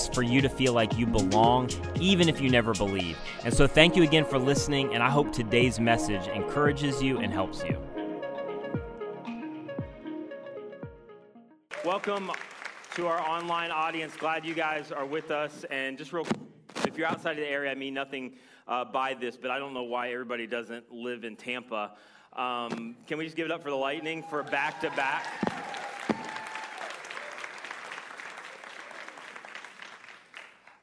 is for you to feel like you belong, even if you never believe. And so, thank you again for listening, and I hope today's message encourages you and helps you. Welcome to our online audience. Glad you guys are with us. And just real if you're outside of the area, I mean nothing uh, by this, but I don't know why everybody doesn't live in Tampa. Um, can we just give it up for the Lightning for back to back?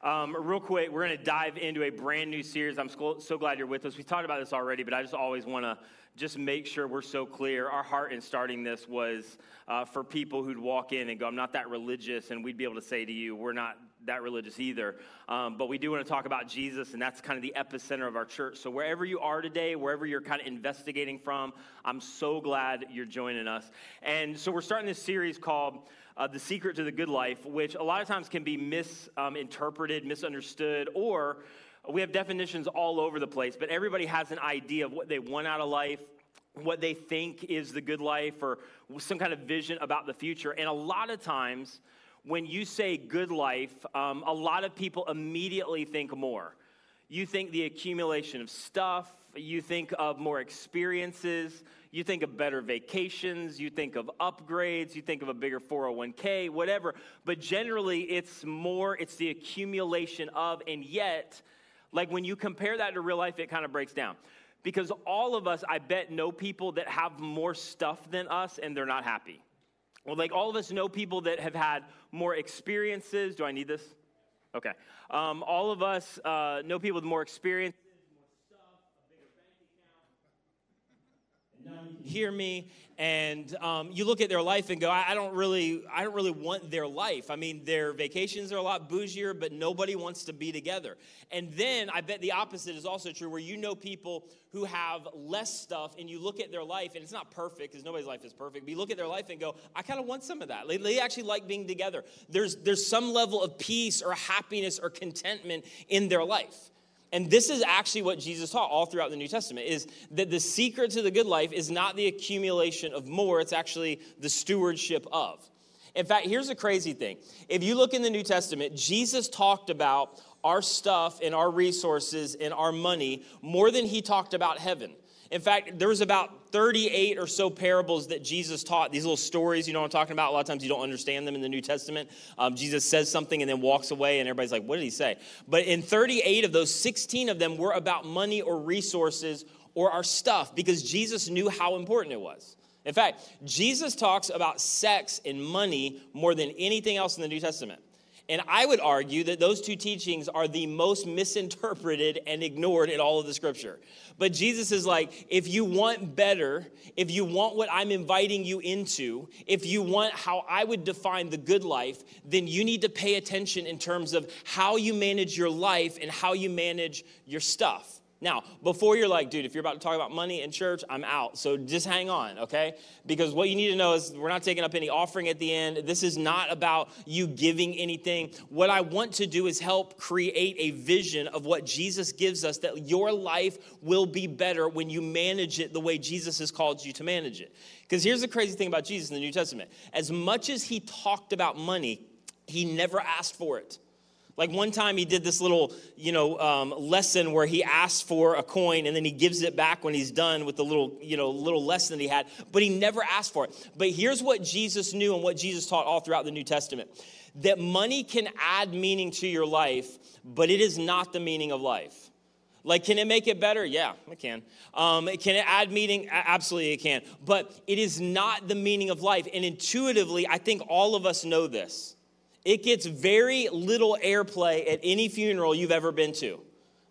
Um, real quick, we're going to dive into a brand new series. I'm so glad you're with us. We talked about this already, but I just always want to just make sure we're so clear. Our heart in starting this was uh, for people who'd walk in and go, I'm not that religious, and we'd be able to say to you, we're not that religious either. Um, but we do want to talk about Jesus, and that's kind of the epicenter of our church. So wherever you are today, wherever you're kind of investigating from, I'm so glad you're joining us. And so we're starting this series called uh, The Secret to the Good Life, which a lot of times can be misinterpreted, um, misunderstood, or we have definitions all over the place, but everybody has an idea of what they want out of life, what they think is the good life, or some kind of vision about the future. And a lot of times, when you say good life, um, a lot of people immediately think more. You think the accumulation of stuff, you think of more experiences, you think of better vacations, you think of upgrades, you think of a bigger 401k, whatever. But generally, it's more, it's the accumulation of, and yet, like when you compare that to real life, it kind of breaks down. Because all of us, I bet, know people that have more stuff than us and they're not happy. Well, like all of us know people that have had more experiences. Do I need this? Okay. Um, all of us uh, know people with more experience hear me and um, you look at their life and go I, I, don't really i don't really want their life. I mean their vacations are a lot bougier but nobody wants to be together. And then i bet the opposite is also true where you know people who have less stuff and you look at their life and it's not perfect because nobody's life is perfect but you look at their life and go i kind of want some of that. They, they actually like being together. There's there's some level of peace or happiness or contentment in their life and this is actually what Jesus taught all throughout the New Testament is that the secret to the good life is not the accumulation of more, it's actually the stewardship of. In fact, here's a crazy thing. If you look in the New Testament, Jesus talked about our stuff and our resources and our money more than he talked about heaven. In fact, there was about 38 or so parables that Jesus taught, these little stories, you know what I'm talking about? A lot of times you don't understand them in the New Testament. Um, Jesus says something and then walks away, and everybody's like, what did he say? But in 38 of those, 16 of them were about money or resources or our stuff because Jesus knew how important it was. In fact, Jesus talks about sex and money more than anything else in the New Testament. And I would argue that those two teachings are the most misinterpreted and ignored in all of the scripture. But Jesus is like, if you want better, if you want what I'm inviting you into, if you want how I would define the good life, then you need to pay attention in terms of how you manage your life and how you manage your stuff. Now, before you're like, dude, if you're about to talk about money in church, I'm out. So just hang on, okay? Because what you need to know is we're not taking up any offering at the end. This is not about you giving anything. What I want to do is help create a vision of what Jesus gives us that your life will be better when you manage it the way Jesus has called you to manage it. Because here's the crazy thing about Jesus in the New Testament as much as he talked about money, he never asked for it. Like one time he did this little, you know, um, lesson where he asks for a coin and then he gives it back when he's done with the little, you know, little lesson that he had, but he never asked for it. But here's what Jesus knew and what Jesus taught all throughout the New Testament that money can add meaning to your life, but it is not the meaning of life. Like, can it make it better? Yeah, it can. Um, can it add meaning? Absolutely, it can. But it is not the meaning of life. And intuitively, I think all of us know this it gets very little airplay at any funeral you've ever been to.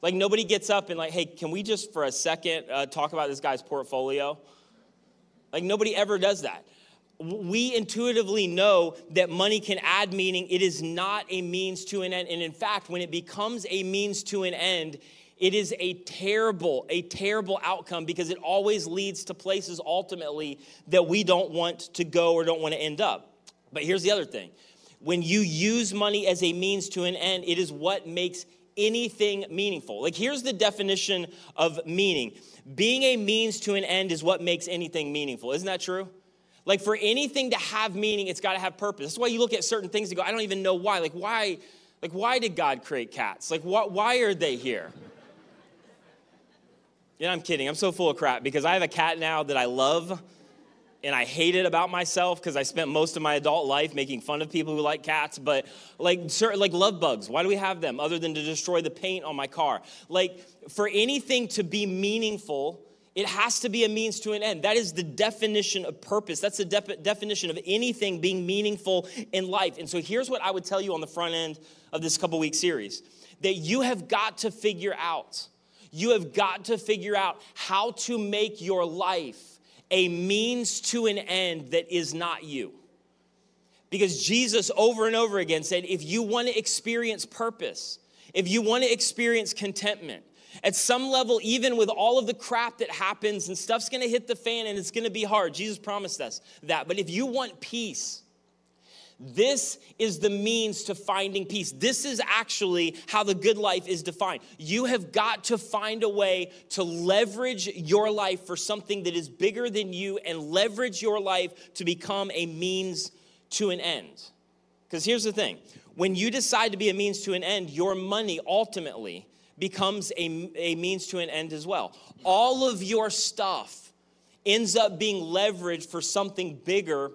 Like nobody gets up and like, hey, can we just for a second uh, talk about this guy's portfolio? Like nobody ever does that. we intuitively know that money can add meaning. It is not a means to an end. And in fact, when it becomes a means to an end, it is a terrible, a terrible outcome because it always leads to places ultimately that we don't want to go or don't want to end up. But here's the other thing when you use money as a means to an end, it is what makes anything meaningful. Like, here's the definition of meaning being a means to an end is what makes anything meaningful. Isn't that true? Like, for anything to have meaning, it's got to have purpose. That's why you look at certain things and go, I don't even know why. Like, why? Like, why did God create cats? Like, wh- why are they here? Yeah, I'm kidding. I'm so full of crap because I have a cat now that I love and I hate it about myself because I spent most of my adult life making fun of people who like cats. But like, certain, like love bugs, why do we have them other than to destroy the paint on my car? Like, for anything to be meaningful, it has to be a means to an end. That is the definition of purpose. That's the de- definition of anything being meaningful in life. And so here's what I would tell you on the front end of this couple week series that you have got to figure out you have got to figure out how to make your life a means to an end that is not you. Because Jesus over and over again said, if you want to experience purpose, if you want to experience contentment, at some level, even with all of the crap that happens and stuff's gonna hit the fan and it's gonna be hard, Jesus promised us that. But if you want peace, this is the means to finding peace. This is actually how the good life is defined. You have got to find a way to leverage your life for something that is bigger than you and leverage your life to become a means to an end. Because here's the thing when you decide to be a means to an end, your money ultimately becomes a, a means to an end as well. All of your stuff ends up being leveraged for something bigger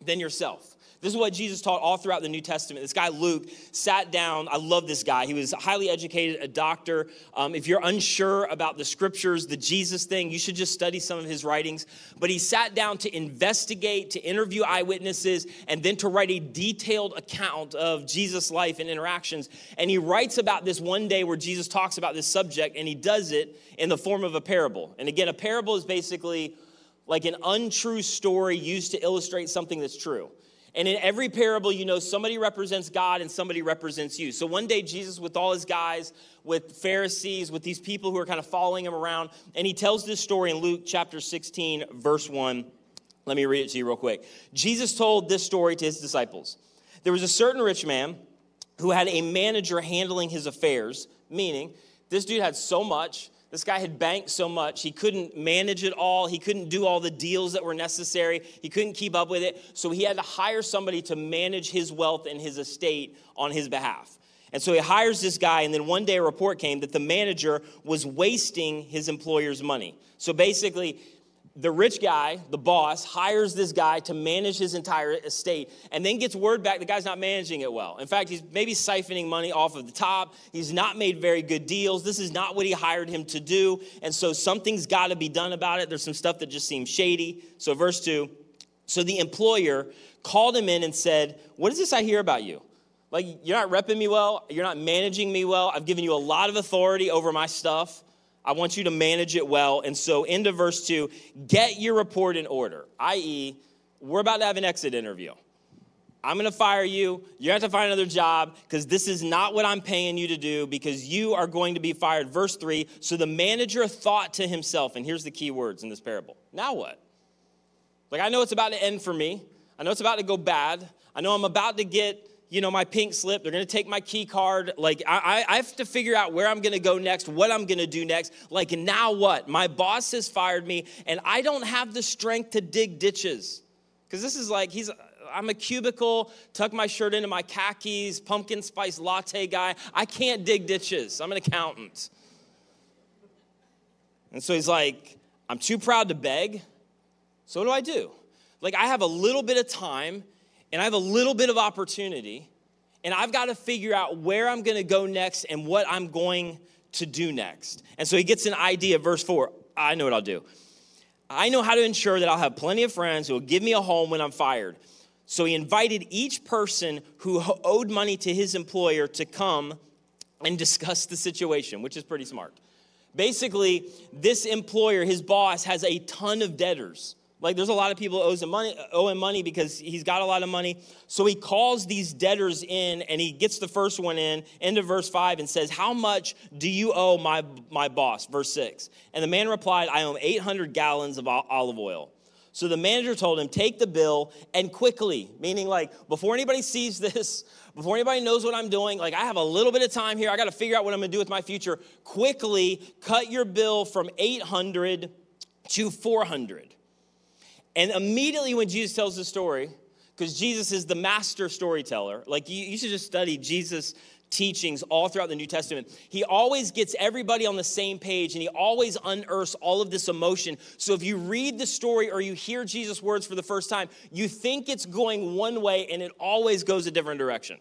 than yourself. This is what Jesus taught all throughout the New Testament. This guy, Luke, sat down. I love this guy. He was highly educated, a doctor. Um, if you're unsure about the scriptures, the Jesus thing, you should just study some of his writings. But he sat down to investigate, to interview eyewitnesses, and then to write a detailed account of Jesus' life and interactions. And he writes about this one day where Jesus talks about this subject, and he does it in the form of a parable. And again, a parable is basically like an untrue story used to illustrate something that's true. And in every parable, you know, somebody represents God and somebody represents you. So one day, Jesus, with all his guys, with Pharisees, with these people who are kind of following him around, and he tells this story in Luke chapter 16, verse 1. Let me read it to you real quick. Jesus told this story to his disciples. There was a certain rich man who had a manager handling his affairs, meaning this dude had so much this guy had banked so much, he couldn't manage it all. He couldn't do all the deals that were necessary. He couldn't keep up with it. So he had to hire somebody to manage his wealth and his estate on his behalf. And so he hires this guy, and then one day a report came that the manager was wasting his employer's money. So basically, the rich guy, the boss, hires this guy to manage his entire estate and then gets word back the guy's not managing it well. In fact, he's maybe siphoning money off of the top. He's not made very good deals. This is not what he hired him to do. And so something's got to be done about it. There's some stuff that just seems shady. So, verse 2 so the employer called him in and said, What is this I hear about you? Like, you're not repping me well. You're not managing me well. I've given you a lot of authority over my stuff. I want you to manage it well. And so, into verse 2, get your report in order, i.e., we're about to have an exit interview. I'm gonna fire you. You have to find another job because this is not what I'm paying you to do because you are going to be fired. Verse 3 So the manager thought to himself, and here's the key words in this parable now what? Like, I know it's about to end for me. I know it's about to go bad. I know I'm about to get you know, my pink slip. They're to take my key card. Like, I, I have to figure out where I'm to go next, what I'm to do next. Like, now what? My boss has fired me, and I don't have the strength to dig ditches. Because this is like, he's, I'm a cubicle, tuck my shirt into my khakis, pumpkin spice latte guy. I can't dig ditches. I'm an accountant. And so he's like, I'm too proud to beg. So what do I do? Like, I have a little bit of time and I have a little bit of opportunity, and I've got to figure out where I'm going to go next and what I'm going to do next. And so he gets an idea, verse 4 I know what I'll do. I know how to ensure that I'll have plenty of friends who will give me a home when I'm fired. So he invited each person who owed money to his employer to come and discuss the situation, which is pretty smart. Basically, this employer, his boss, has a ton of debtors Like there's a lot of people owes him money, owe him money because he's got a lot of money. So he calls these debtors in and he gets the first one in, into verse 5, and says, How much do you owe my, my boss? Verse 6. And the man replied, I owe 800 gallons of olive oil. So the manager told him, Take the bill and quickly, meaning like before anybody sees this, before anybody knows what I'm doing, like I have a little bit of time here, I got to figure out what I'm going to do with my future. Quickly cut your bill from 800 to 400. And immediately when Jesus tells the story, because Jesus is the master storyteller, like you, you should just study Jesus' teachings all throughout the New Testament. He always gets everybody on the same page and he always unearths all of this emotion. So if you read the story or you hear Jesus' words for the first time, you think it's going one way and it always goes a different direction.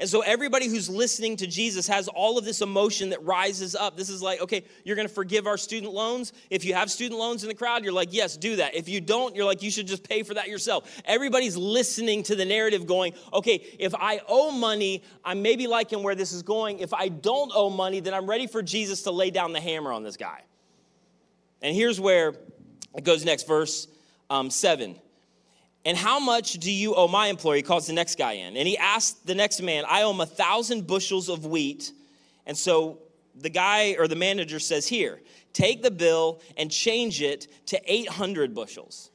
And so everybody who's listening to Jesus has all of this emotion that rises up. This is like, okay, you're going to forgive our student loans. If you have student loans in the crowd, you're like, yes, do that. If you don't, you're like, you should just pay for that yourself. Everybody's listening to the narrative going, okay, if I owe money, I'm maybe liking where this is going. If I don't owe money, then I'm ready for Jesus to lay down the hammer on this guy. And here's where it goes next, verse um, 7. And how much do you owe my employer? He calls the next guy in. And he asked the next man, I owe him a thousand bushels of wheat. And so the guy or the manager says, Here, take the bill and change it to 800 bushels.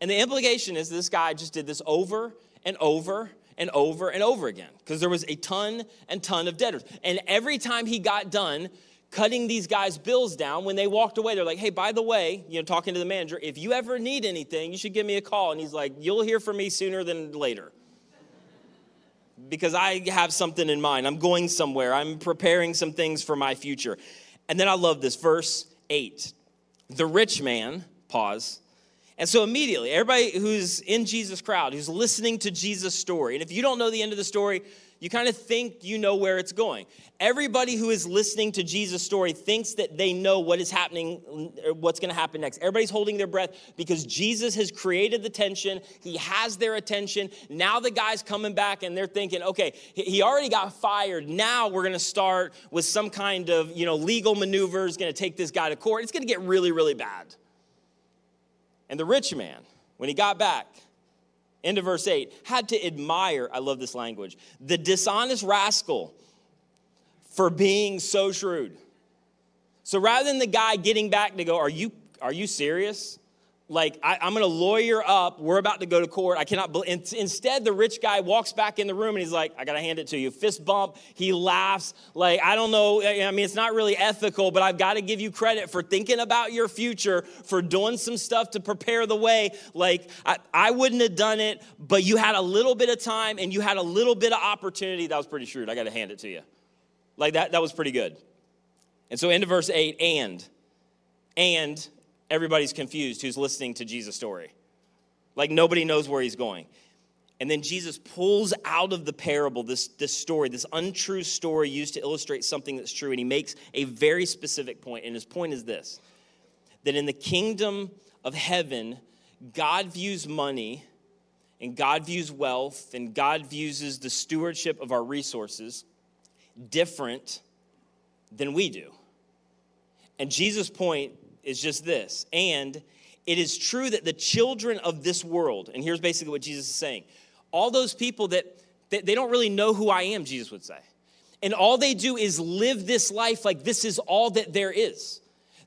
And the implication is this guy just did this over and over and over and over again because there was a ton and ton of debtors. And every time he got done, cutting these guys' bills down. When they walked away, they're like, hey, by the way, you know, talking to the manager, if you ever need anything, you should give me a call. And he's like, you'll hear from me sooner than later. Because I have something in mind. I'm going somewhere. I'm preparing some things for my future. And then I love this, verse 8. The rich man, pause. And so immediately, everybody who's in Jesus' crowd, who's listening to Jesus' story, and if you don't know the end of the story, you kind of think you know where it's going. Everybody who is listening to Jesus' story thinks that they know what is happening, what's going to happen next. Everybody's holding their breath because Jesus has created the tension. He has their attention. Now the guy's coming back and they're thinking, okay, he already got fired. Now we're going to start with some kind of, you know, legal maneuvers, going to take this guy to court. It's going to get really, really bad. And the rich man, when he got back, into verse 8, had to admire, I love this language, the dishonest rascal for being so shrewd. So rather than the guy getting back to go, Are you, are you serious? Like I, am to lawyer up. We're about to go to court. I cannot instead the rich guy walks back in the room and he's like i gotta hand it to you. Fist bump. He laughs. Like i don't know i mean it's not really ethical but i've got to give you credit for thinking about your future for doing some stuff to prepare the way. Like I, I wouldn't have done it but you had a little bit of time and you had a little bit of opportunity. That was pretty shrewd. I gotta hand it to you. Like that that was pretty good. And so into verse 8 and and everybody's confused who's listening to Jesus' story. Like nobody knows where he's going. And then Jesus pulls out of the parable this, this story, this untrue story used to illustrate something that's true. And he makes a very specific point. And his point is this that in the kingdom of heaven, God views money and God views wealth and God views the stewardship of our resources different than we do. And Jesus' point is just this. And it is true that the children of this world, and here's basically what Jesus is saying all those people that, that they don't really know who I am, Jesus would say. And all they do is live this life like this is all that there is.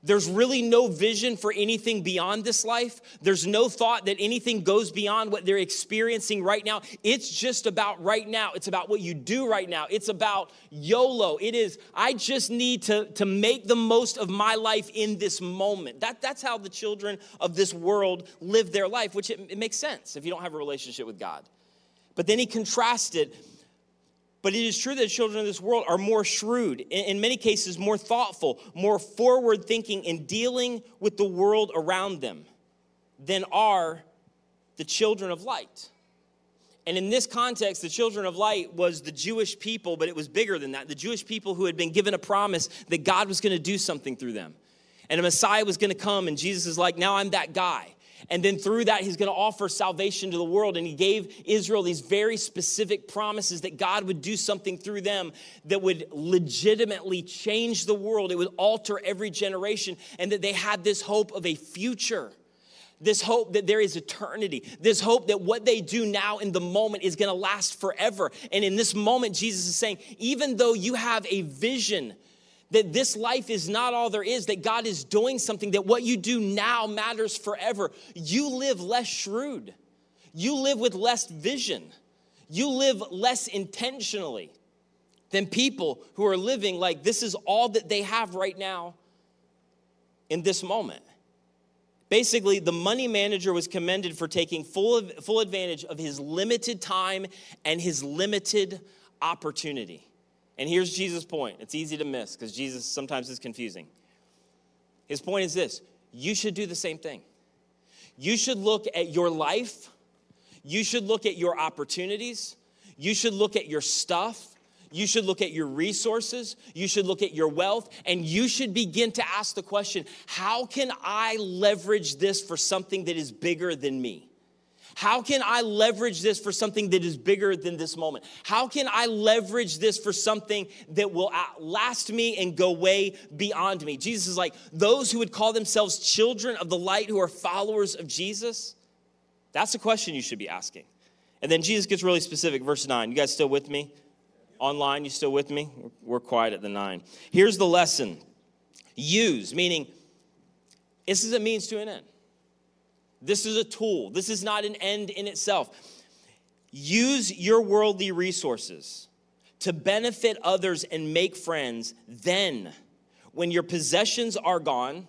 There's really no vision for anything beyond this life. There's no thought that anything goes beyond what they're experiencing right now. It's just about right now. It's about what you do right now. It's about YOLO. It is, I just need to, to make the most of my life in this moment. That, that's how the children of this world live their life, which it, it makes sense if you don't have a relationship with God. But then he contrasted but it is true that children of this world are more shrewd, in many cases, more thoughtful, more forward thinking in dealing with the world around them than are the children of light. And in this context, the children of light was the Jewish people, but it was bigger than that. The Jewish people who had been given a promise that God was going to do something through them. And a Messiah was going to come, and Jesus is like, now I'm that guy. And then through that, he's going to offer salvation to the world. And he gave Israel these very specific promises that God would do something through them that would legitimately change the world. It would alter every generation, and that they had this hope of a future. this hope that there is eternity, this hope that what they do now in the moment is going to last forever. And in this moment, Jesus is saying, even though you have a vision that this life is not all there is, that God is doing something, that what you do now matters forever, you live less shrewd. You live with less vision. You live less intentionally than people who are living like this is all that they have right now in this moment. Basically, the money manager was commended for taking full, full advantage of his limited time and his limited opportunity. And here's Jesus' point. It's easy to miss because Jesus sometimes is confusing. His point is this you should do the same thing. You should look at your life, you should look at your opportunities, you should look at your stuff, you should look at your resources, you should look at your wealth, and you should begin to ask the question how can I leverage this for something that is bigger than me? How can I leverage this for something that is bigger than this moment? How can I leverage this for something that will last me and go way beyond me? Jesus is like, those who would call themselves children of the light who are followers of Jesus, that's a question you should be asking. And then Jesus gets really specific, verse 9. You guys still with me? Online, you still with me? We're quiet at the nine. Here's the lesson use, meaning this is a means to an end. This is a tool, this is not an end in itself. Use your worldly resources to benefit others and make friends. Then, when your possessions are gone,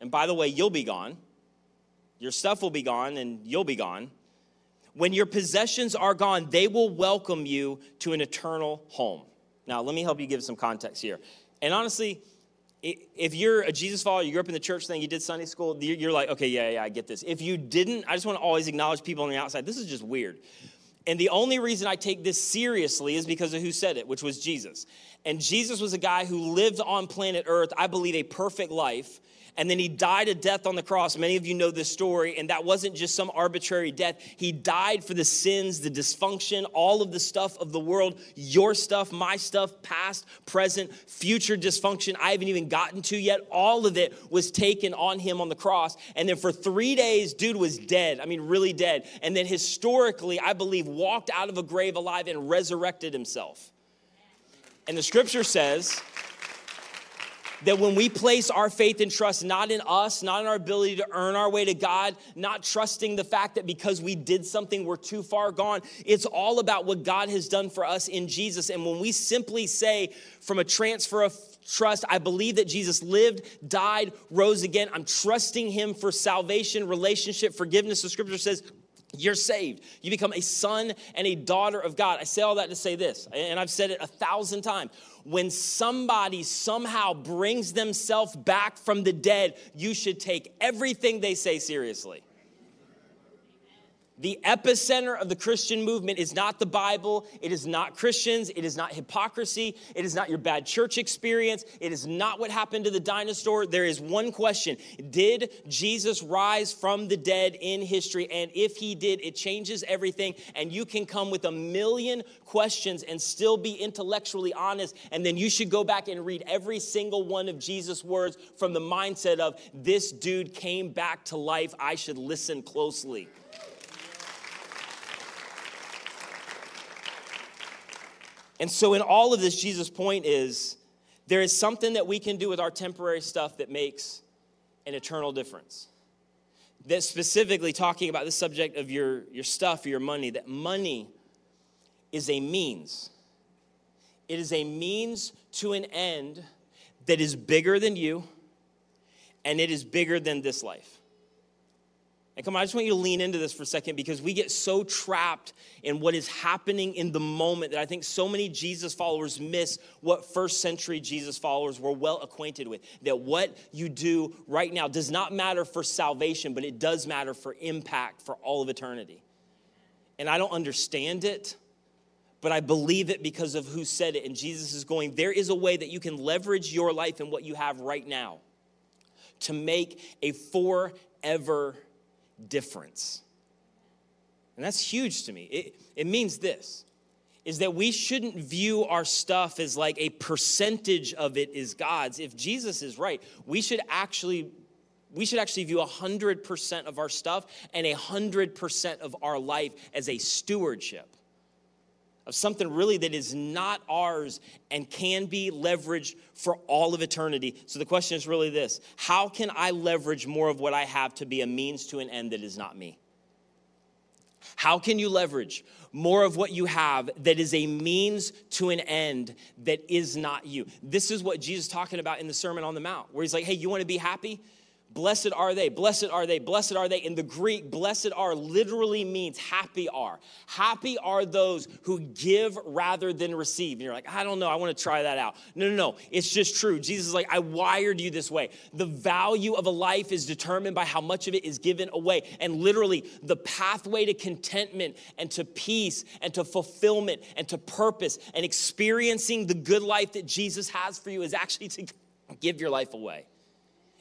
and by the way, you'll be gone, your stuff will be gone, and you'll be gone when your possessions are gone, they will welcome you to an eternal home. Now, let me help you give some context here. And honestly, if you're a Jesus follower, you grew up in the church thing, you did Sunday school, you're like, okay, yeah, yeah, I get this. If you didn't, I just want to always acknowledge people on the outside. This is just weird. And the only reason I take this seriously is because of who said it, which was Jesus. And Jesus was a guy who lived on planet Earth, I believe, a perfect life and then he died a death on the cross. Many of you know this story, and that wasn't just some arbitrary death. He died for the sins, the dysfunction, all of the stuff of the world your stuff, my stuff, past, present, future dysfunction I haven't even gotten to yet. All of it was taken on him on the cross. And then for three days, dude was dead. I mean, really dead. And then historically, I believe, walked out of a grave alive and resurrected himself. And the scripture says, that when we place our faith and trust not in us, not in our ability to earn our way to God, not trusting the fact that because we did something, we're too far gone, it's all about what God has done for us in Jesus. And when we simply say, from a transfer of trust, I believe that Jesus lived, died, rose again, I'm trusting Him for salvation, relationship, forgiveness. The scripture says, you're saved. You become a son and a daughter of God. I say all that to say this, and I've said it a thousand times. When somebody somehow brings themselves back from the dead, you should take everything they say seriously. The epicenter of the Christian movement is not the Bible. It is not Christians. It is not hypocrisy. It is not your bad church experience. It is not what happened to the dinosaur. There is one question Did Jesus rise from the dead in history? And if he did, it changes everything. And you can come with a million questions and still be intellectually honest. And then you should go back and read every single one of Jesus' words from the mindset of this dude came back to life. I should listen closely. And so, in all of this, Jesus' point is there is something that we can do with our temporary stuff that makes an eternal difference. That specifically talking about the subject of your, your stuff, your money, that money is a means. It is a means to an end that is bigger than you and it is bigger than this life. And come on, I just want you to lean into this for a second because we get so trapped in what is happening in the moment that I think so many Jesus followers miss what first century Jesus followers were well acquainted with. That what you do right now does not matter for salvation, but it does matter for impact for all of eternity. And I don't understand it, but I believe it because of who said it. And Jesus is going, there is a way that you can leverage your life and what you have right now to make a forever difference. And that's huge to me. It, it means this is that we shouldn't view our stuff as like a percentage of it is God's. If Jesus is right, we should actually we should actually view 100% of our stuff and 100% of our life as a stewardship of something really that is not ours and can be leveraged for all of eternity. So the question is really this How can I leverage more of what I have to be a means to an end that is not me? How can you leverage more of what you have that is a means to an end that is not you? This is what Jesus is talking about in the Sermon on the Mount, where he's like, hey, you want to be happy? Blessed are they, blessed are they, blessed are they. In the Greek, blessed are literally means happy are. Happy are those who give rather than receive. And you're like, I don't know, I want to try that out. No, no, no, it's just true. Jesus is like, I wired you this way. The value of a life is determined by how much of it is given away. And literally, the pathway to contentment and to peace and to fulfillment and to purpose and experiencing the good life that Jesus has for you is actually to give your life away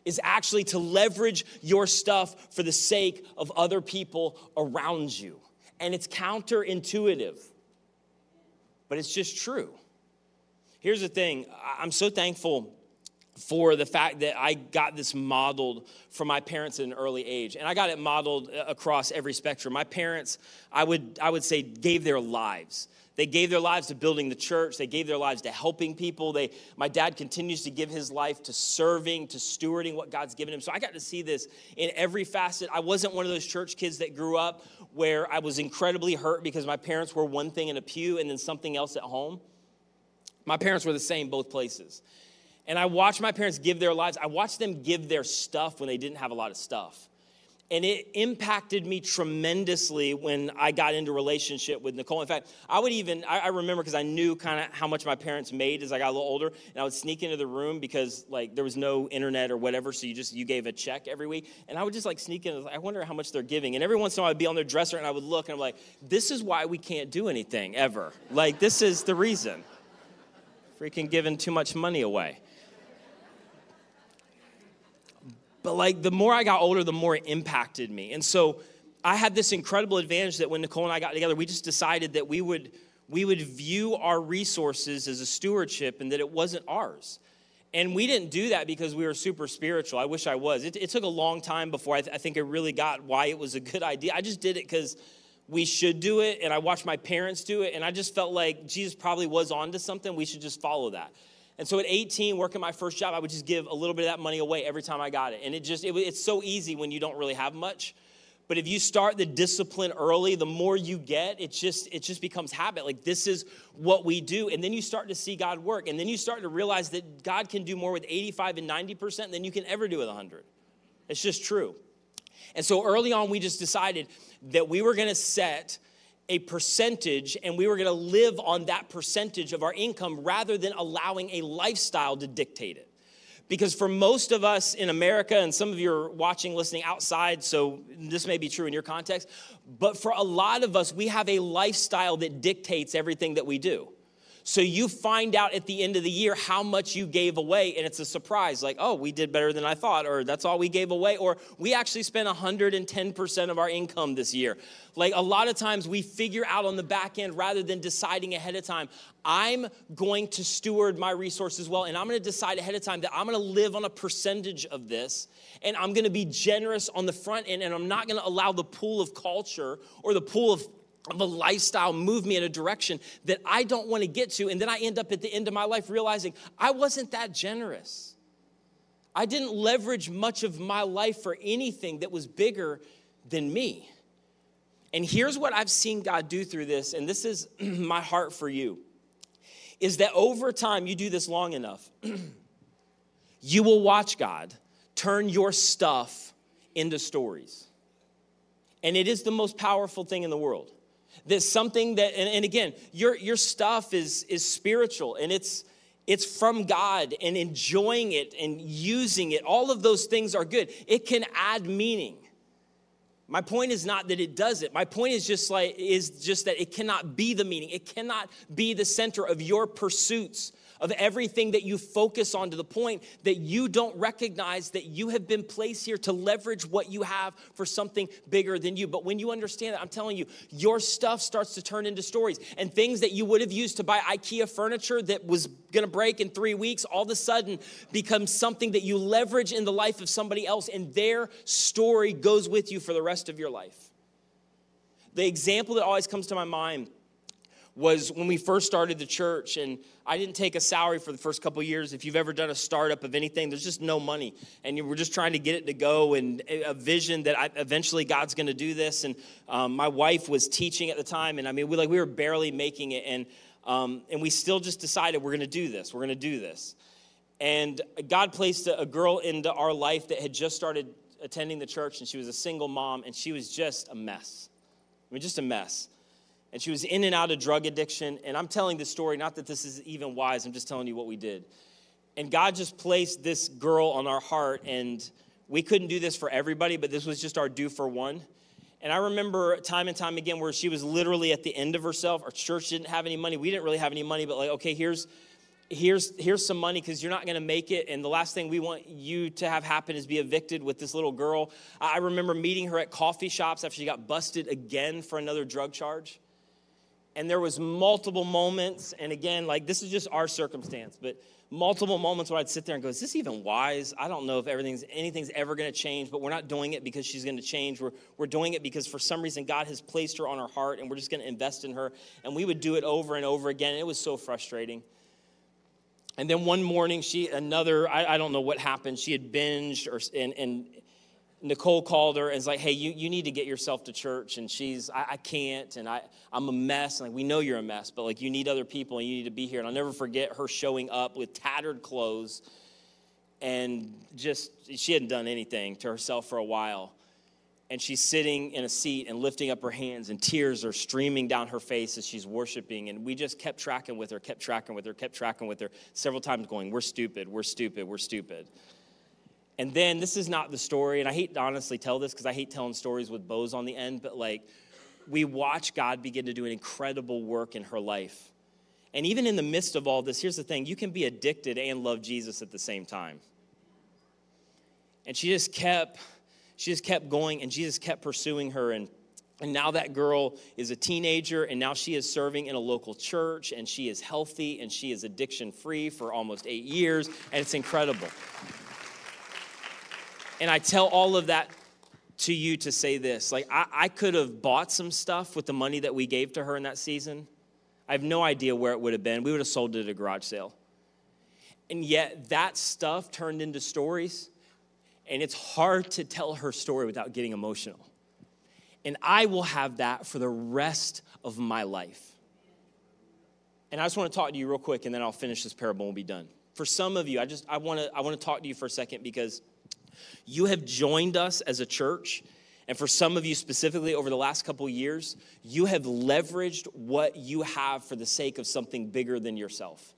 is actually to leverage your stuff for the sake of other people around you. And it's counterintuitive, but it's just true. Here's the thing I'm so thankful for the fact that I got this modeled from my parents at an early age. And I got it modeled uh, across every spectrum. My parents, I would, I would say, gave their lives they gave their lives to building the church. They gave their lives to helping people. They, my dad continues to give his life to serving, to stewarding what God's given him. So I got to see this in every facet. I wasn't one of those church kids that grew up where I was incredibly hurt because my parents were one thing in a pew and then something else at home. My parents were the same both places. And I watched my parents give their lives. I watched them give their stuff when they didn't have a lot of stuff and it impacted me tremendously when I got into relationship with Nicole. In fact, I would even I, I remember because I knew kind of how much my parents made as I got a little older, and I would sneak into the room because like there was no internet or whatever, so you just you gave a check every week, and I would just like sneak in. I wonder how much they're giving, and every once in a while I'd be on their dresser and I would look and I'm like, this is why we can't do anything ever. Like this is the reason. Freaking giving too much money away. But like the more I got older, the more it impacted me. And so I had this incredible advantage that when Nicole and I got together, we just decided that we would we would view our resources as a stewardship and that it wasn't ours. And we didn't do that because we were super spiritual. I wish I was. It, it took a long time before I, th- I think I really got why it was a good idea. I just did it because we should do it, and I watched my parents do it, and I just felt like Jesus probably was onto something. We should just follow that. And so at 18, working my first job, I would just give a little bit of that money away every time I got it. And it just, it, it's so easy when you don't really have much. But if you start the discipline early, the more you get, it just it just becomes habit. Like this is what we do. And then you start to see God work. And then you start to realize that God can do more with 85 and 90% than you can ever do with 100. It's just true. And so early on, we just decided that we were going to set a percentage and we were going to live on that percentage of our income rather than allowing a lifestyle to dictate it. Because for most of us in America, and some of you are watching, listening outside, so this may be true in your context, but for a lot of us, we have a lifestyle that dictates everything that we do. So you find out at the end of the year how much you gave away, and it's a surprise like, oh, we did better than I thought, or that's all we gave away, or we actually spent 110% of our income this year. Like a lot of times we figure out on the back end rather than deciding ahead of time, I'm going to steward my resources well, and I'm gonna decide ahead of time that I'm gonna live on a percentage of this, and I'm gonna be generous on the front end, and I'm not gonna allow the pool of culture or the pool of of a lifestyle move me in a direction that I don't want to get to. And then I end up at the end of my life realizing I wasn't that generous. I didn't leverage much of my life for anything that was bigger than me. And here's what I've seen God do through this, and this is my heart for you is that over time, you do this long enough, you will watch God turn your stuff into stories. And it is the most powerful thing in the world. There's something that, and, and again, your, your stuff is, is spiritual and it's, it's from God and enjoying it and using it. All of those things are good. It can add meaning. My point is not that it does it. My point is just like is just that it cannot be the meaning. It cannot be the center of your pursuits of everything that you focus on to the point that you don't recognize that you have been placed here to leverage what you have for something bigger than you. But when you understand that, I'm telling you, your stuff starts to turn into stories and things that you would have used to buy IKEA furniture that was gonna break in three weeks, all of a sudden becomes something that you leverage in the life of somebody else, and their story goes with you for the rest of your life. The example that always comes to my mind was when we first started the church and i didn't take a salary for the first couple years. If you've ever done a startup of anything there's just no money. And we're just trying to get it to go and a vision that I, eventually god's going to do this. And um, my wife was teaching at the time and i mean we like we were barely making it. And um, and we still just decided we're going to do this we're going to do this. And god placed a, a girl into our life that had just started attending the church and she was a single mom and she was just a mess. I mean, just a mess. And she was in and out of drug addiction. And I'm telling this story, not that this is even wise, I'm just telling you what we did. And God just placed this girl on our heart. And we couldn't do this for everybody, but this was just our do for one. And I remember time and time again where she was literally at the end of herself. Our church didn't have any money. We didn't really have any money, but like, okay, here's here's here's some money because you're not going to make it and the last thing we want you to have happen is be evicted with this little girl i remember meeting her at coffee shops after she got busted again for another drug charge and there was multiple moments and again like this is just our circumstance but multiple moments where i'd sit there and go is this even wise? I don't know if everything's anything's ever going to change but we're not doing it because she's going to change. We're, we're doing it because for some reason god has placed her on our heart and we're just going to invest in her. And we would do it over and over again it was so frustrating. And then one morning, she, another, I, I don't know what happened. She had binged, or, and, and Nicole called her and was like, hey, you, you need to get yourself to church. And she's, I, I can't, and I, I'm a mess. And like, we know you're a mess, but like, you need other people and you need to be here. And I'll never forget her showing up with tattered clothes and just, she hadn't done anything to herself for a while and she's sitting in a seat and lifting up her hands and tears are streaming down her face as she's worshiping and we just kept tracking with her kept tracking with her kept tracking with her several times going we're stupid we're stupid we're stupid and then this is not the story and i hate to honestly tell this because i hate telling stories with bows on the end but like we watch god begin to do an incredible work in her life and even in the midst of all this here's the thing you can be addicted and love jesus at the same time and she just kept she just kept going, and Jesus kept pursuing her. And and now that girl is a teenager, and now she is serving in a local church, and she is healthy, and she is addiction free for almost eight years, and it's incredible. And I tell all of that to you to say this like, I, I could have bought some stuff with the money that we gave to her in that season. I have no idea where it would have been. We would have sold it at a garage sale. And yet, that stuff turned into stories and it's hard to tell her story without getting emotional. And I will have that for the rest of my life. And I just want to talk to you real quick, and then I'll finish this parable and we'll be done. For some of you, I just I want to I want to talk to you for a second because you have joined us as a church and for some of you specifically over the last couple years, you have leveraged what you have for the sake of something bigger than yourself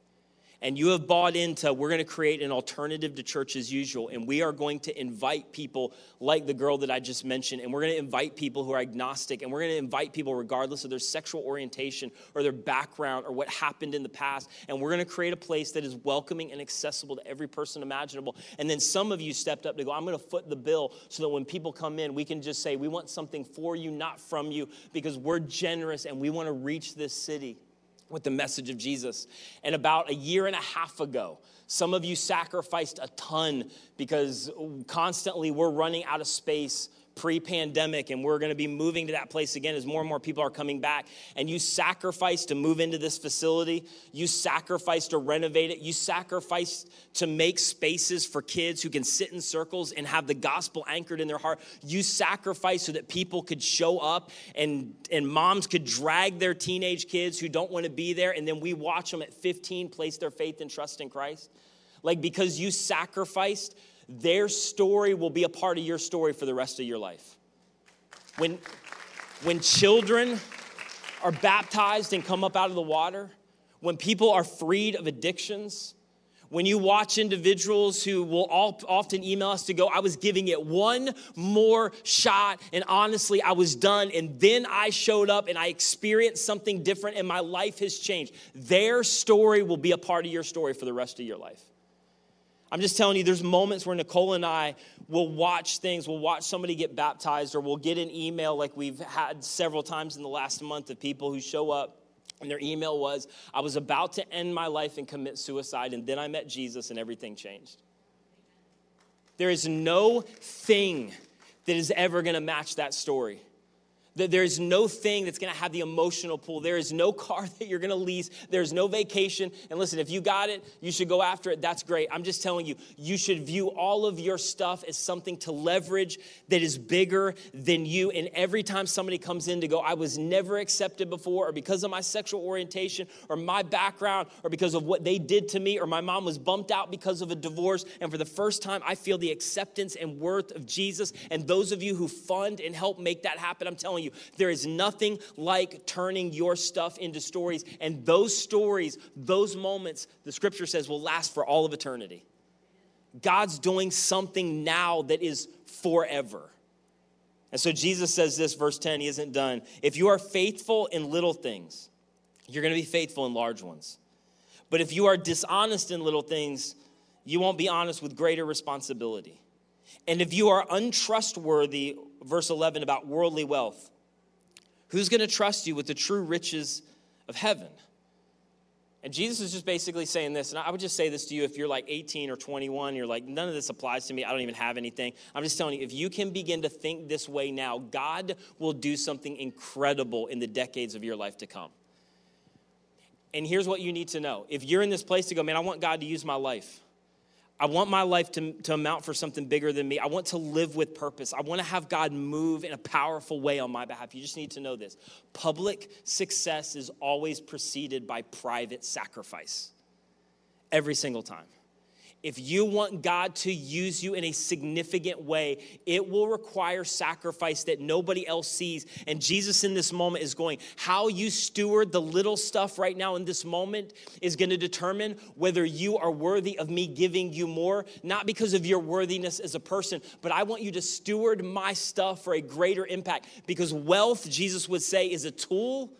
and you have bought into we're going to create an alternative to church as usual. And we are going to invite people like the girl that i just mentioned. And we're going to invite people who are agnostic. And we're going to invite people regardless of their sexual orientation or their background or what happened in the past. And we're going to create a place that is welcoming and accessible to every person imaginable. And then some of you stepped up to go i'm going to foot the bill so that when people come in we can just say we want something for you not from you because we're generous and we want to reach this city with the message of Jesus. And about a year and a half ago, some of you sacrificed a ton because constantly we're running out of space pre pandemic, and we're going to be moving to that place again as more and more people are coming back. And you sacrificed to move into this facility, you sacrificed to renovate it, you sacrificed to make spaces for kids who can sit in circles and have the gospel anchored in their heart. You sacrificed so that people could show up and, and moms could drag their teenage kids who don't want to be there, and then we watch them at 15 place their faith and trust in Christ. Like, because you sacrificed their story will be a part of your story for the rest of your life. When, when children are baptized and come up out of the water, when people are freed of addictions, When you watch individuals who will often email us to go, I was giving it one more shot, and honestly, I was done. And then I showed up and I experienced something different, and my life has changed. Their story will be a part of your story for the rest of your life. I'm just telling you, there's moments where Nicole and I will watch things. We'll watch somebody get baptized, or we'll get an email like we've had several times in the last month of people who show up and their email was, I was about to end my life and commit suicide, and then I met Jesus and everything changed. There is no thing that is ever gonna match that story. That there is no thing that's gonna have the emotional pull. There is no car that you're gonna lease. There's no vacation. And listen, if you got it, you should go after it. That's great. I'm just telling you, you should view all of your stuff as something to leverage that is bigger than you. And every time somebody comes in to go, I was never accepted before, or because of my sexual orientation, or my background, or because of what they did to me, or my mom was bumped out because of a divorce. And for the first time, I feel the acceptance and worth of Jesus. And those of you who fund and help make that happen, I'm telling you, you, there is nothing like turning your stuff into stories. And those stories, those moments, the scripture says, will last for all of eternity. God's doing something now that is forever. And so Jesus says this, verse 10, he isn't done. If you are faithful in little things, you're going to be faithful in large ones. But if you are dishonest in little things, you won't be honest with greater responsibility. And if you are untrustworthy, verse 11, about worldly wealth, Who's going to trust you with the true riches of heaven? And Jesus is just basically saying this, and I would just say this to you if you're like 18 or 21, you're like, none of this applies to me, I don't even have anything. I'm just telling you, if you can begin to think this way now, God will do something incredible in the decades of your life to come. And here's what you need to know if you're in this place to go, man, I want God to use my life. I want my life to, to amount for something bigger than me. I want to live with purpose. I want to have God move in a powerful way on my behalf. You just need to know this public success is always preceded by private sacrifice, every single time. If you want God to use you in a significant way, it will require sacrifice that nobody else sees. And Jesus in this moment is going, how you steward the little stuff right now in this moment is going to determine whether you are worthy of me giving you more, not because of your worthiness as a person, but I want you to steward my stuff for a greater impact. Because wealth, Jesus would say, is a tool,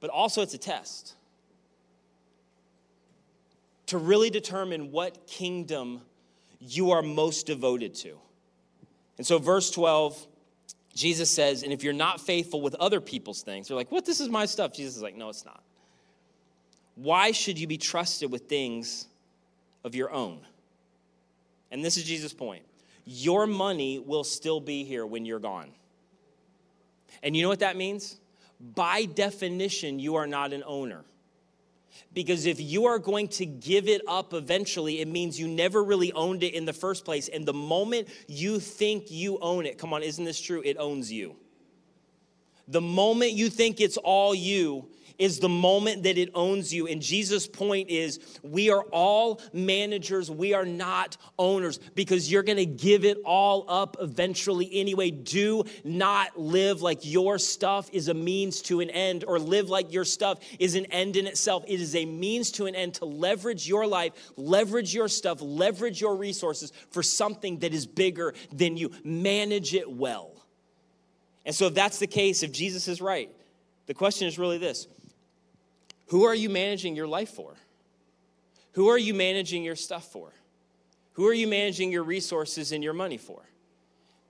but also it's a test to really determine what kingdom you are most devoted to. And so, verse 12, Jesus says, and if you're not faithful with other people's things, they're like, what? This is my stuff. Jesus is like, no, it's not. Why should you be trusted with things of your own? And this is Jesus' point. Your money will still be here when you're gone. And you know what that means? By definition, you are not an owner. Because if you are going to give it up eventually, it means you never really owned it in the first place. And the moment you think you own it, come on, isn't this true? It owns you. The moment you think it's all you, is the moment that it owns you. And Jesus' point is we are all managers, we are not owners because you're gonna give it all up eventually anyway. Do not live like your stuff is a means to an end or live like your stuff is an end in itself. It is a means to an end to leverage your life, leverage your stuff, leverage your resources for something that is bigger than you. Manage it well. And so, if that's the case, if Jesus is right, the question is really this who are you managing your life for? Who are you managing your stuff for? Who are you managing your resources and your money for?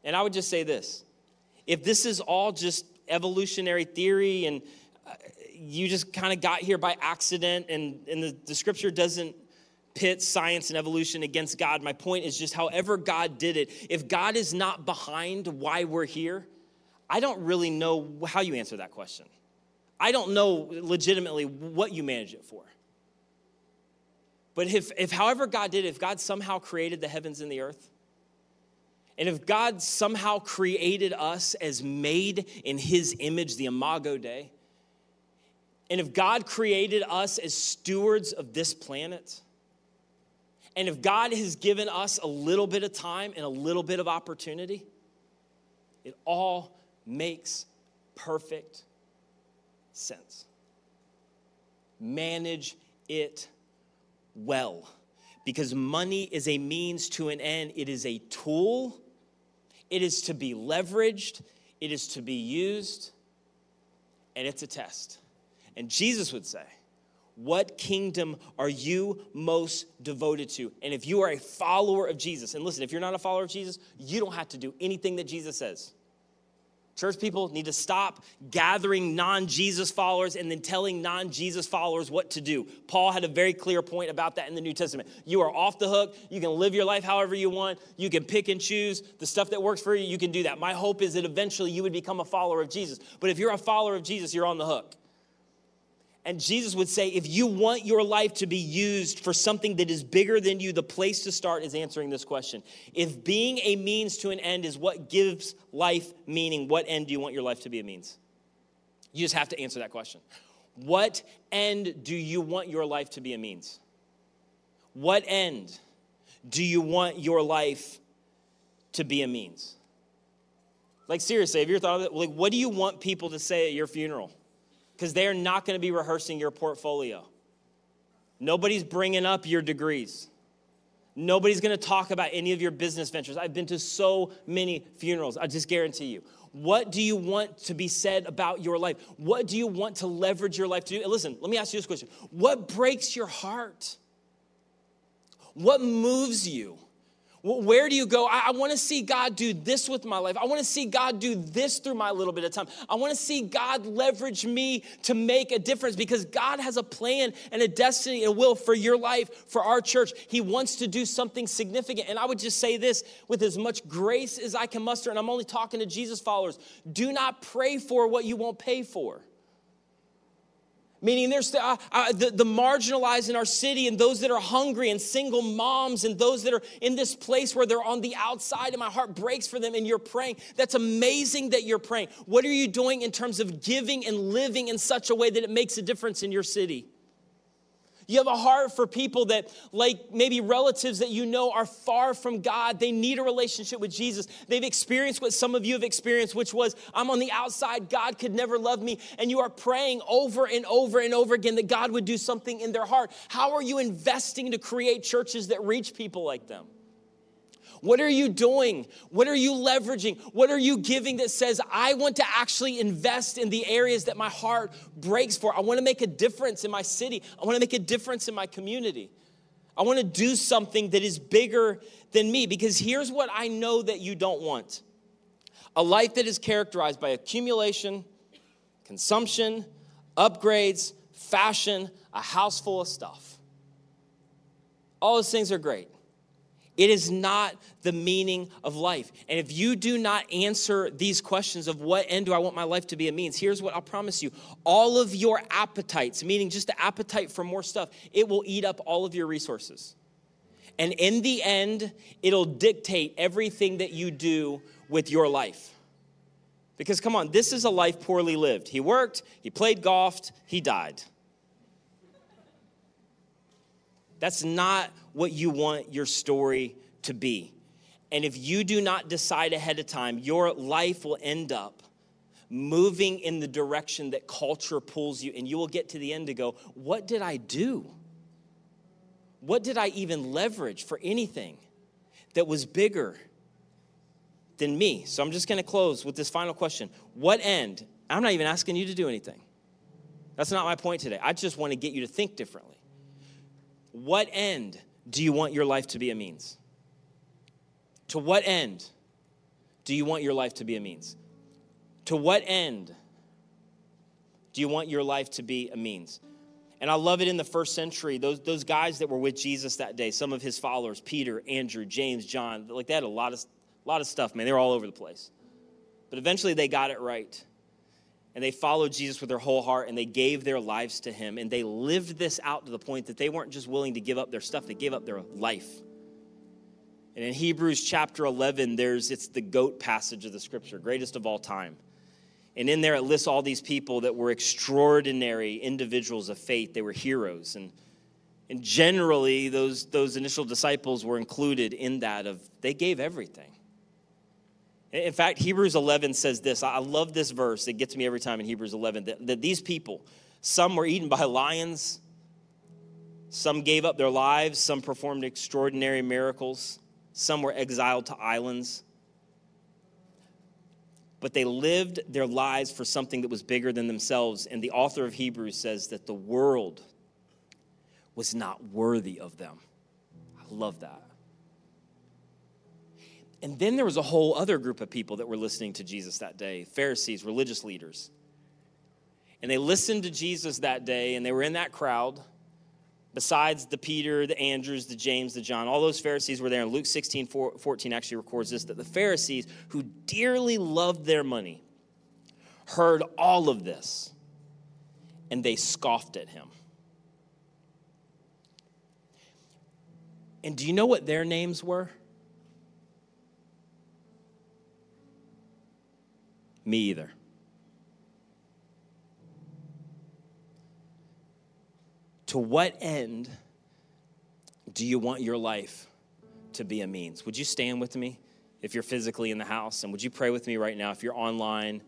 And I would just say this if this is all just evolutionary theory and uh, you just kind of got here by accident and, and the, the scripture doesn't pit science and evolution against God, my point is just however God did it, if God is not behind why we're here, I don't really know how you answer that question. I don't know legitimately what you manage it for. But if, if however God did if God somehow created the heavens and the earth, and if God somehow created us as made in his image, the Imago Dei, and if God created us as stewards of this planet, and if God has given us a little bit of time and a little bit of opportunity, it all makes perfect sense. Manage it well. because money is a means to an end, it is a tool, it is to be leveraged, it is to be used, and it's a test. And Jesus would say, what kingdom are you most devoted to? And if you are a follower of Jesus, and listen, if you're not a follower of Jesus, you don't have to do anything that Jesus says. Church people need to stop gathering non Jesus followers and then telling non Jesus followers what to do. Paul had a very clear point about that in the New Testament. You are off the hook. You can live your life however you want. You can pick and choose the stuff that works for you. You can do that. My hope is that eventually you would become a follower of Jesus. But if you're a follower of Jesus, you're on the hook. And Jesus would say, if you want your life to be used for something that is bigger than you, the place to start is answering this question. If being a means to an end is what gives life meaning, what end do you want your life to be a means? You just have to answer that question. What end do you want your life to be a means? What end do you want your life to be a means? Like, seriously, have you ever thought of it? Like, what do you want people to say at your funeral? Because they're not going to be rehearsing your portfolio. Nobody's bringing up your degrees. Nobody's going to talk about any of your business ventures. I've been to so many funerals, I just guarantee you. What do you want to be said about your life? What do you want to leverage your life to do? listen, let me ask you this question What breaks your heart? What moves you? Where do you go? I, I want to see God do this with my life. I want to see God do this through my little bit of time. I want to see God leverage me to make a difference because God has a plan and a destiny and will for your life, for our church. He wants to do something significant. And I would just say this with as much grace as I can muster, and I'm only talking to Jesus followers do not pray for what you won't pay for meaning there's the, uh, uh, the, the, marginalized in our city and those that are hungry and single moms and those that are in this place where they're on the outside and my heart breaks for them and you're praying. That's amazing that you're praying. What are you doing in terms of giving and living in such a way that it makes a difference in your city you have a heart for people that, like maybe relatives that you know are far from God. They need a relationship with Jesus. They've experienced what some of you have experienced, which was, I'm on the outside, God could never love me. And you are praying over and over and over again that God would do something in their heart. How are you investing to create churches that reach people like them? What are you doing? What are you leveraging? What are you giving that says, I want to actually invest in the areas that my heart breaks for? I want to make a difference in my city. I want to make a difference in my community. I want to do something that is bigger than me because here's what I know that you don't want a life that is characterized by accumulation, consumption, upgrades, fashion, a house full of stuff. All those things are great. It is not the meaning of life. And if you do not answer these questions of what end do I want my life to be a means, here's what I'll promise you all of your appetites, meaning just the appetite for more stuff, it will eat up all of your resources. And in the end, it'll dictate everything that you do with your life. Because come on, this is a life poorly lived. He worked, he played golf, he died. That's not what you want your story to be. And if you do not decide ahead of time, your life will end up moving in the direction that culture pulls you. And you will get to the end to go, What did I do? What did I even leverage for anything that was bigger than me? So I'm just gonna close with this final question What end? I'm not even asking you to do anything. That's not my point today. I just want to get you to think differently. What end do you want your life to be a means? To what end do you want your life to be a means? To what end do you want your life to be a means? And I love it in the first century, those, those guys that were with Jesus that day, some of his followers, Peter, Andrew, James, John, like they had a lot of, lot of stuff, man. They were all over the place. But eventually they got it right and they followed Jesus with their whole heart and they gave their lives to him and they lived this out to the point that they weren't just willing to give up their stuff, they gave up their life. And in Hebrews chapter 11, there's it's the goat passage of the scripture, greatest of all time. And in there it lists all these people that were extraordinary individuals of faith. They were heroes and and generally those those initial disciples were included in that of they gave everything. In fact, Hebrews 11 says this. I love this verse. It gets me every time in Hebrews 11 that, that these people, some were eaten by lions, Some gave up their lives, some performed extraordinary miracles, some were exiled to islands. But they lived their lives for something that was bigger than themselves. And the author of Hebrews says that the world was not worthy of them. I love that. And then there was a whole other group of people that were listening to Jesus that day Pharisees, religious leaders. And they listened to Jesus that day, and they were in that crowd besides the Peter, the Andrews, the James, the John, all those Pharisees were there. And Luke 16, 14 actually records this that the Pharisees, who dearly loved their money, heard all of this and they scoffed at him. And do you know what their names were? Me either. To what end do you want your life to be a means? Would you stand with me if you're physically in the house? And would you pray with me right now? If you're online,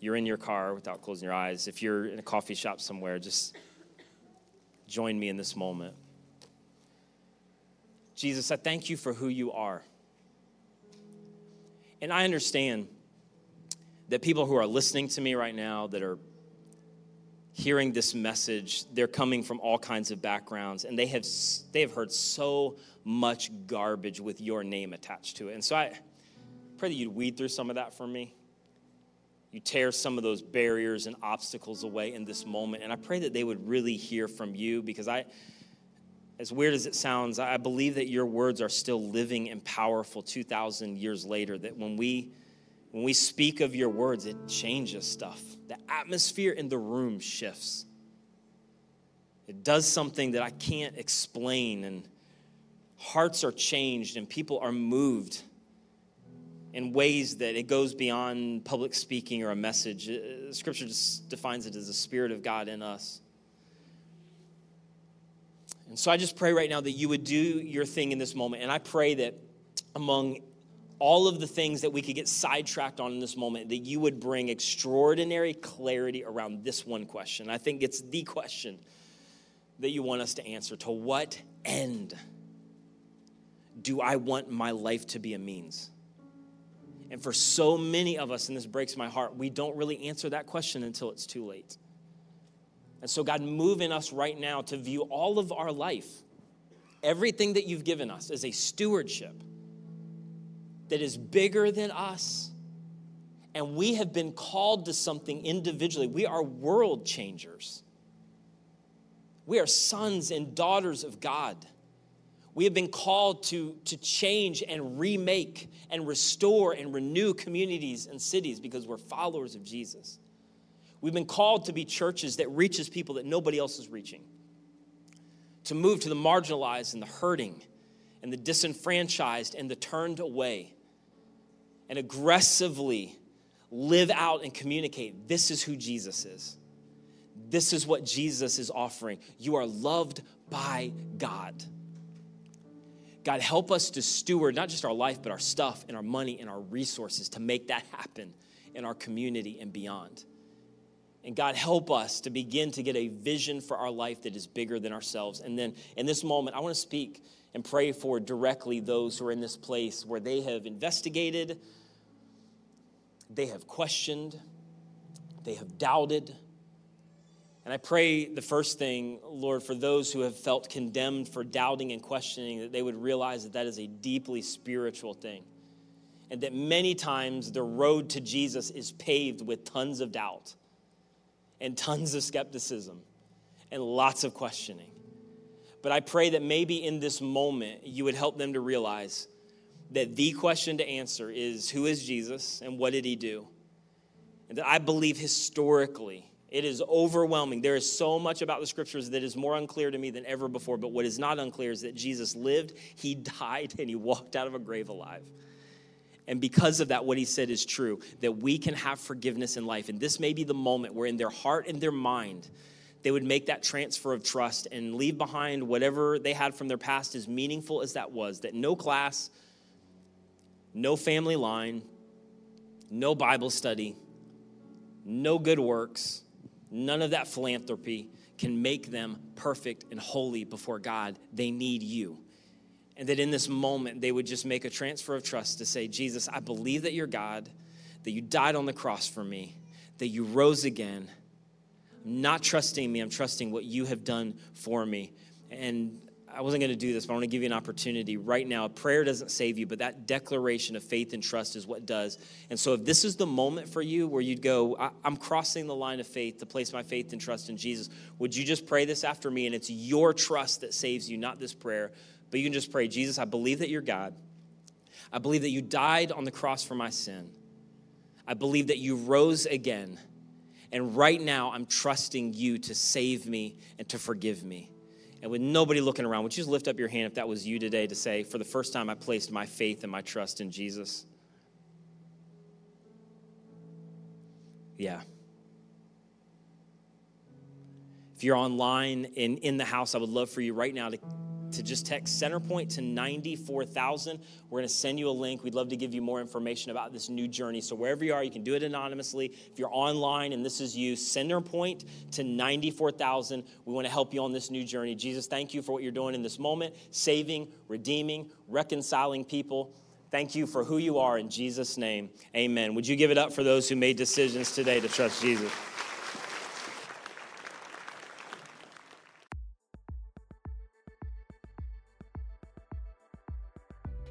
you're in your car without closing your eyes, if you're in a coffee shop somewhere, just join me in this moment. Jesus, I thank you for who you are. And I understand that people who are listening to me right now, that are hearing this message, they're coming from all kinds of backgrounds, and they have, they have heard so much garbage with your name attached to it. And so I pray that you'd weed through some of that for me. You tear some of those barriers and obstacles away in this moment. And I pray that they would really hear from you because I, as weird as it sounds, I believe that your words are still living and powerful 2,000 years later. That when we when we speak of your words, it changes stuff. The atmosphere in the room shifts. It does something that I can't explain, and hearts are changed, and people are moved in ways that it goes beyond public speaking or a message. Uh, scripture just defines it as the Spirit of God in us. And so I just pray right now that you would do your thing in this moment. And I pray that among all of the things that we could get sidetracked on in this moment, that you would bring extraordinary clarity around this one question. I think it's the question that you want us to answer. To what end do I want my life to be a means? And for so many of us, and this breaks my heart, we don't really answer that question until it's too late. And so, God, move in us right now to view all of our life, everything that you've given us, as a stewardship that is bigger than us. And we have been called to something individually. We are world changers. We are sons and daughters of God. We have been called to, to change and remake and restore and renew communities and cities because we're followers of Jesus. We've been called to be churches that reaches people that nobody else is reaching. To move to the marginalized and the hurting and the disenfranchised and the turned away and aggressively live out and communicate this is who Jesus is. This is what Jesus is offering. You are loved by God. God, help us to steward not just our life, but our stuff and our money and our resources to make that happen in our community and beyond. And God, help us to begin to get a vision for our life that is bigger than ourselves. And then in this moment, I want to speak and pray for directly those who are in this place where they have investigated, they have questioned, they have doubted. And I pray the first thing, Lord, for those who have felt condemned for doubting and questioning, that they would realize that that is a deeply spiritual thing. And that many times the road to Jesus is paved with tons of doubt and tons of skepticism and lots of questioning. But I pray that maybe in this moment you would help them to realize that the question to answer is who is Jesus and what did he do? And that I believe historically it is overwhelming. There is so much about the scriptures that is more unclear to me than ever before. But what is not unclear is that Jesus lived, he died, and he walked out of a grave alive. And because of that, what he said is true that we can have forgiveness in life. And this may be the moment where, in their heart and their mind, they would make that transfer of trust and leave behind whatever they had from their past, as meaningful as that was. That no class, no family line, no Bible study, no good works, None of that philanthropy can make them perfect and holy before God. They need you. And that in this moment, they would just make a transfer of trust to say, Jesus, I believe that you're God, that you died on the cross for me, that you rose again. Not trusting me, I'm trusting what you have done for me. And I wasn't going to do this, but I want to give you an opportunity right now. A Prayer doesn't save you, but that declaration of faith and trust is what does. And so, if this is the moment for you where you'd go, I'm crossing the line of faith to place my faith and trust in Jesus, would you just pray this after me? And it's your trust that saves you, not this prayer. But you can just pray, Jesus, I believe that you're God. I believe that you died on the cross for my sin. I believe that you rose again. And right now, I'm trusting you to save me and to forgive me and with nobody looking around, would you just lift up your hand if that was you today to say, for the first time, I placed my faith and my trust in Jesus? Yeah. If you're online in, in the house, I would love for you right now to to just text Centerpoint to 94,000. We're going to send you a link. We'd love to give you more information about this new journey. So, wherever you are, you can do it anonymously. If you're online and this is you, Centerpoint to 94,000. We want to help you on this new journey. Jesus, thank you for what you're doing in this moment saving, redeeming, reconciling people. Thank you for who you are in Jesus' name. Amen. Would you give it up for those who made decisions today to trust Jesus?